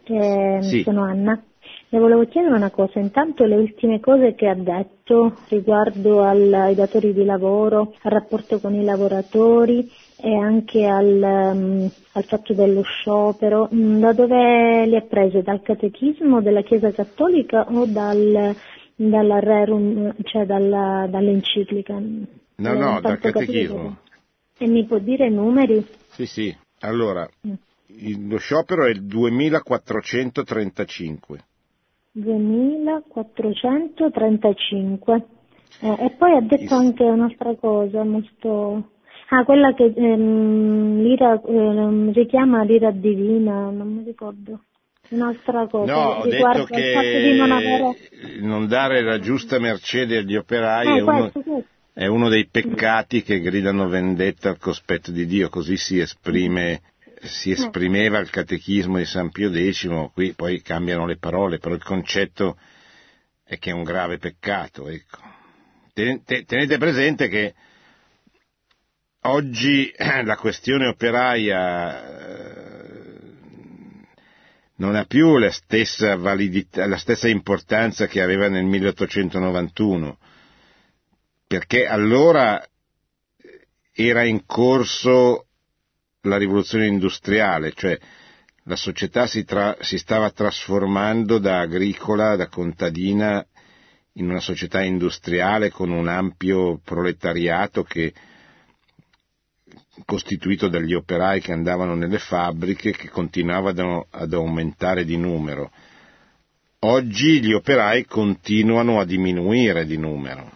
S5: eh,
S2: sì.
S5: sono Anna. Le volevo chiedere una cosa, intanto le ultime cose che ha detto riguardo al, ai datori di lavoro, al rapporto con i lavoratori e anche al, um, al fatto dello sciopero, mm, da dove li ha prese? Dal catechismo della Chiesa Cattolica o dal, dalla rerum, cioè dalla, dall'enciclica?
S2: No, no, dal catechismo.
S5: E mi può dire i numeri?
S2: Sì, sì. Allora,
S5: Mm.
S2: il- lo sciopero è il 2435.
S5: 2435. Eh, e poi ha detto
S2: Is-
S5: anche un'altra cosa molto... Ah, quella che ehm, l'ira, ehm, richiama l'ira divina, non mi ricordo. Un'altra cosa
S2: No, ho detto
S5: di non avere...
S2: che non dare la giusta mercede agli operai
S5: Eh,
S2: è, uno,
S5: questo, questo.
S2: è uno dei peccati che gridano vendetta al cospetto di Dio, così si esprime si esprimeva il catechismo di San Pio X, qui poi cambiano le parole, però il concetto è che è un grave peccato. Ecco. Tenete presente che oggi la questione operaia eh, non ha più la stessa validità, la stessa importanza che aveva nel 1891, perché allora era in corso la rivoluzione industriale, cioè la società si, tra, si, stava trasformando da agricola, da contadina, in una società industriale con un ampio proletariato che, costituito dagli operai che andavano nelle fabbriche, che continuavano ad aumentare di numero. Oggi gli operai continuano a diminuire di numero,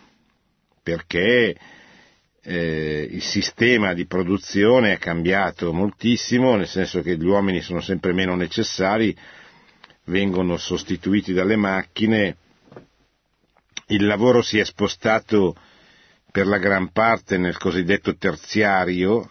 S2: perché eh, il sistema di produzione è cambiato moltissimo, nel senso che gli uomini sono sempre meno necessari, vengono sostituiti dalle macchine, il lavoro si è spostato per la gran parte nel cosiddetto terziario,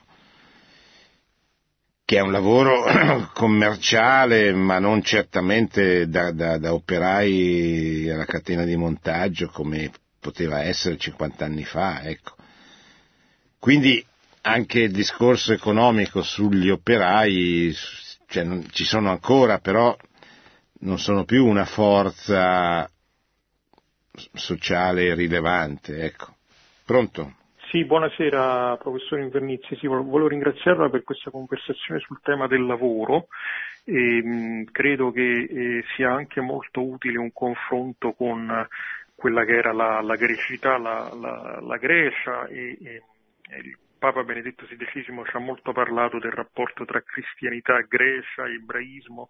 S2: che è un lavoro commerciale, ma non certamente da, da, da operai alla catena di montaggio come poteva essere 50 anni fa, ecco. Quindi anche il discorso economico sugli operai, cioè, ci sono ancora, però non sono più una forza sociale rilevante. Ecco. Pronto?
S6: Sì, buonasera professore Invernizzi, sì, volevo ringraziarla per questa conversazione sul tema del lavoro. E mh, credo che eh, sia anche molto utile un confronto con quella che era la, la grecità, la, la, la Grecia e, e, il Papa Benedetto XVI ci ha molto parlato del rapporto tra cristianità, Grecia, ebraismo.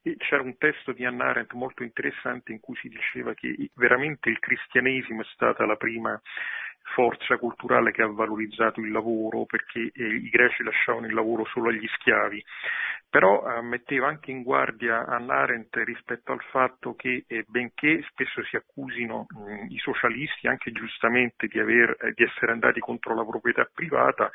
S6: E c'era un testo di Anna Arendt molto interessante in cui si diceva che veramente il cristianesimo è stata la prima forza culturale che ha valorizzato il lavoro perché eh, i greci lasciavano il lavoro solo agli schiavi, però eh, metteva anche in guardia Arendt rispetto al fatto che eh, benché spesso si accusino i socialisti anche giustamente di, aver, di essere andati contro la proprietà privata,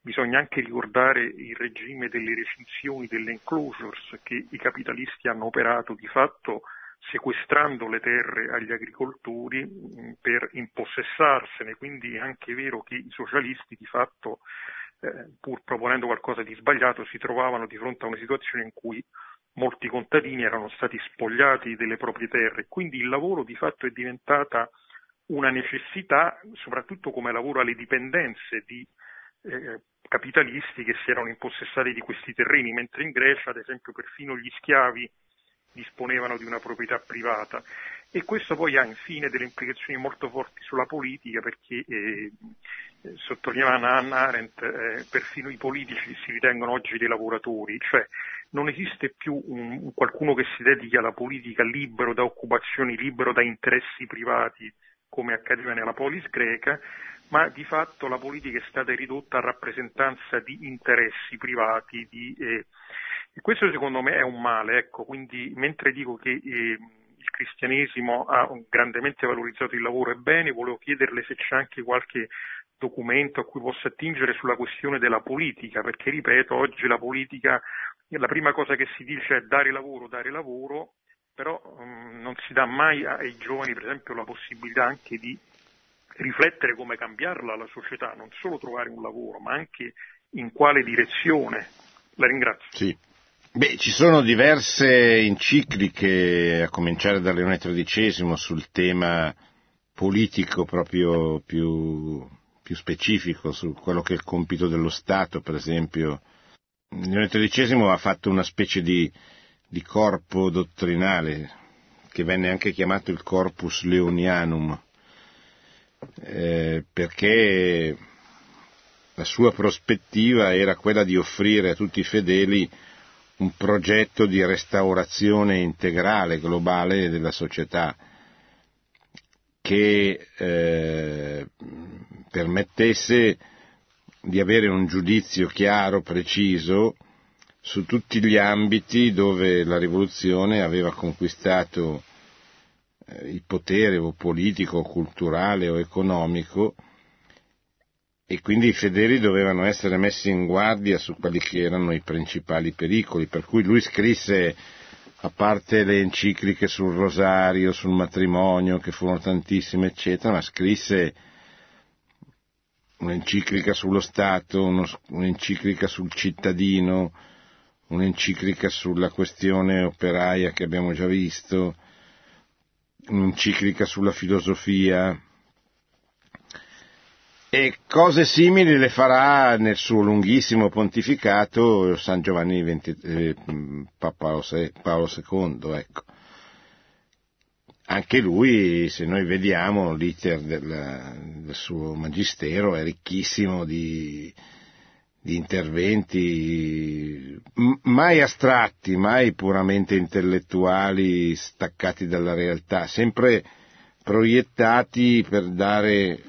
S6: bisogna anche ricordare il regime delle recinzioni, delle enclosures che i capitalisti hanno operato di fatto sequestrando le terre agli agricoltori mm, per impossessarsene, quindi è anche vero che i socialisti di fatto, eh, pur proponendo qualcosa di sbagliato, si trovavano di fronte a una situazione in cui molti contadini erano stati spogliati delle proprie terre, quindi il lavoro di fatto è diventata una necessità, soprattutto come lavoro alle dipendenze di eh, capitalisti che si erano impossessati di questi terreni, mentre in Grecia, ad esempio, perfino gli schiavi disponevano di una proprietà privata. E questo poi ha infine delle implicazioni molto forti sulla politica perché eh, sottolineava Anna Arendt, eh, perfino i politici si ritengono oggi dei lavoratori, cioè non esiste più un, un qualcuno che si dedichi alla politica libero da occupazioni, libero da interessi privati come accadeva nella polis greca, ma di fatto la politica è stata ridotta a rappresentanza di interessi privati, di, eh, e questo secondo me è un male, ecco, quindi mentre dico che eh, il cristianesimo ha grandemente valorizzato il lavoro e bene, volevo chiederle se c'è anche qualche documento a cui possa attingere sulla questione della politica, perché ripeto, oggi la politica, la prima cosa che si dice è dare lavoro, dare lavoro, però um, non si dà mai ai giovani, per esempio, la possibilità anche di riflettere come cambiarla la società, non solo trovare un lavoro, ma anche in quale direzione. La ringrazio.
S2: Sì. Beh, ci sono diverse encicliche, a cominciare da Leone XIII, sul tema politico proprio più, più specifico, su quello che è il compito dello Stato, per esempio. Leone XIII ha fatto una specie di, di corpo dottrinale, che venne anche chiamato il Corpus Leonianum, eh, perché la sua prospettiva era quella di offrire a tutti i fedeli un progetto di restaurazione integrale, globale della società che eh, permettesse di avere un giudizio chiaro, preciso su tutti gli ambiti dove la rivoluzione aveva conquistato eh, il potere o politico, o culturale o economico e quindi i fedeli dovevano essere messi in guardia su quelli che erano i principali pericoli, per cui lui scrisse, a parte le encicliche sul rosario, sul matrimonio, che furono tantissime, eccetera, ma scrisse un'enciclica sullo Stato, uno, un'enciclica sul cittadino, un'enciclica sulla questione operaia che abbiamo già visto, un'enciclica sulla filosofia, e cose simili le farà nel suo lunghissimo pontificato San Giovanni XX, eh, Paolo, Paolo II. Ecco. Anche lui, se noi vediamo l'iter del, del suo magistero, è ricchissimo di, di interventi mai astratti, mai puramente intellettuali, staccati dalla realtà, sempre proiettati per dare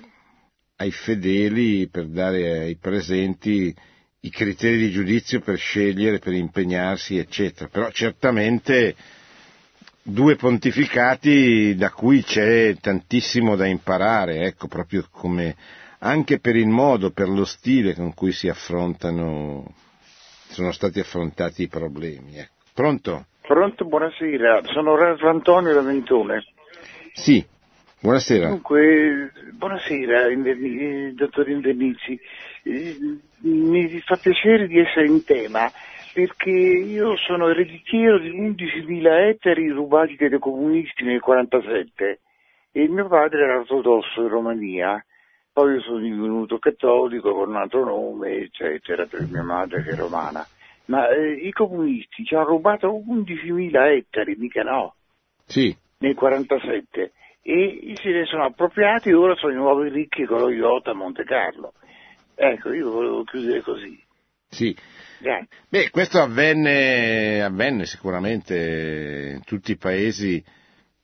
S2: ai fedeli per dare ai presenti i criteri di giudizio per scegliere, per impegnarsi, eccetera. Però certamente due pontificati da cui c'è tantissimo da imparare, ecco, proprio come anche per il modo, per lo stile con cui si affrontano, sono stati affrontati i problemi. Ecco. Pronto?
S7: Pronto, buonasera, sono Raso Antonio da Ventone.
S2: Sì. Buonasera.
S7: Dunque, buonasera, dottor Invernizi. mi fa piacere di essere in tema perché io sono ereditiero di 11.000 ettari rubati dai comunisti nel 1947 e mio padre era ortodosso in Romania, poi io sono divenuto cattolico con un altro nome, eccetera, per mia madre che è romana. Ma eh, i comunisti ci hanno rubato 11.000 ettari, mica no?
S2: Sì.
S7: Nel 1947 e se ne sono appropriati e ora sono i nuovi ricchi con lo yacht a Monte Carlo. Ecco, io volevo chiudere così.
S2: Sì.
S7: Grazie.
S2: Beh, questo avvenne, avvenne sicuramente in tutti i paesi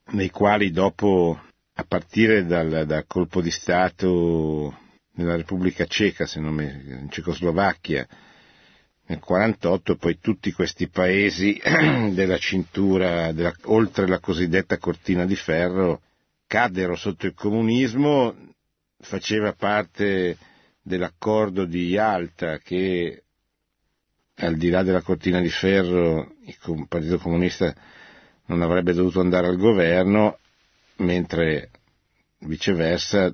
S2: nei quali dopo, a partire dal, dal colpo di Stato nella Repubblica Ceca, se non mi, in Cecoslovacchia, nel 48 poi tutti questi paesi della cintura, della, oltre la cosiddetta cortina di ferro, caddero sotto il comunismo, faceva parte dell'accordo di Yalta che al di là della cortina di ferro il Partito Comunista non avrebbe dovuto andare al governo, mentre viceversa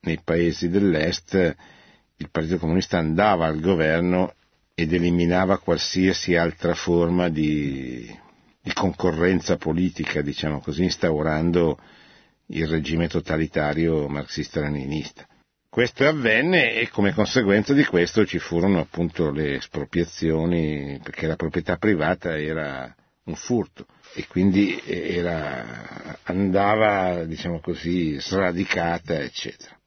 S2: nei paesi dell'Est il Partito Comunista andava al governo ed eliminava qualsiasi altra forma di, di concorrenza politica, diciamo così, instaurando il regime totalitario marxista-leninista. Questo avvenne e come conseguenza di questo ci furono appunto le espropriazioni perché la proprietà privata era un furto e quindi era, andava, diciamo così, sradicata, eccetera.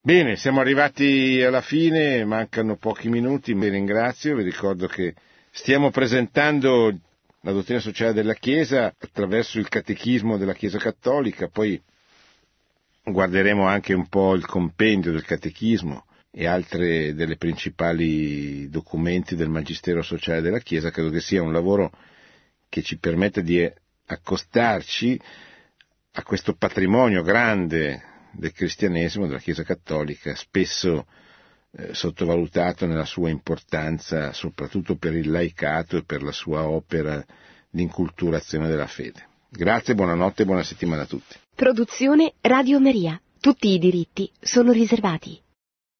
S2: Bene, siamo arrivati alla fine, mancano pochi minuti, vi ringrazio, vi ricordo che stiamo presentando la dottrina sociale della Chiesa attraverso il catechismo della Chiesa Cattolica, poi guarderemo anche un po' il compendio del catechismo e altri delle principali documenti del Magistero Sociale della Chiesa, credo che sia un lavoro che ci permette di accostarci a questo patrimonio grande del cristianesimo, della Chiesa Cattolica, spesso eh, sottovalutato nella sua importanza, soprattutto per il laicato e per la sua opera di inculturazione della fede. Grazie, buonanotte e buona settimana a tutti.
S1: Produzione Radio Maria. Tutti i diritti sono riservati.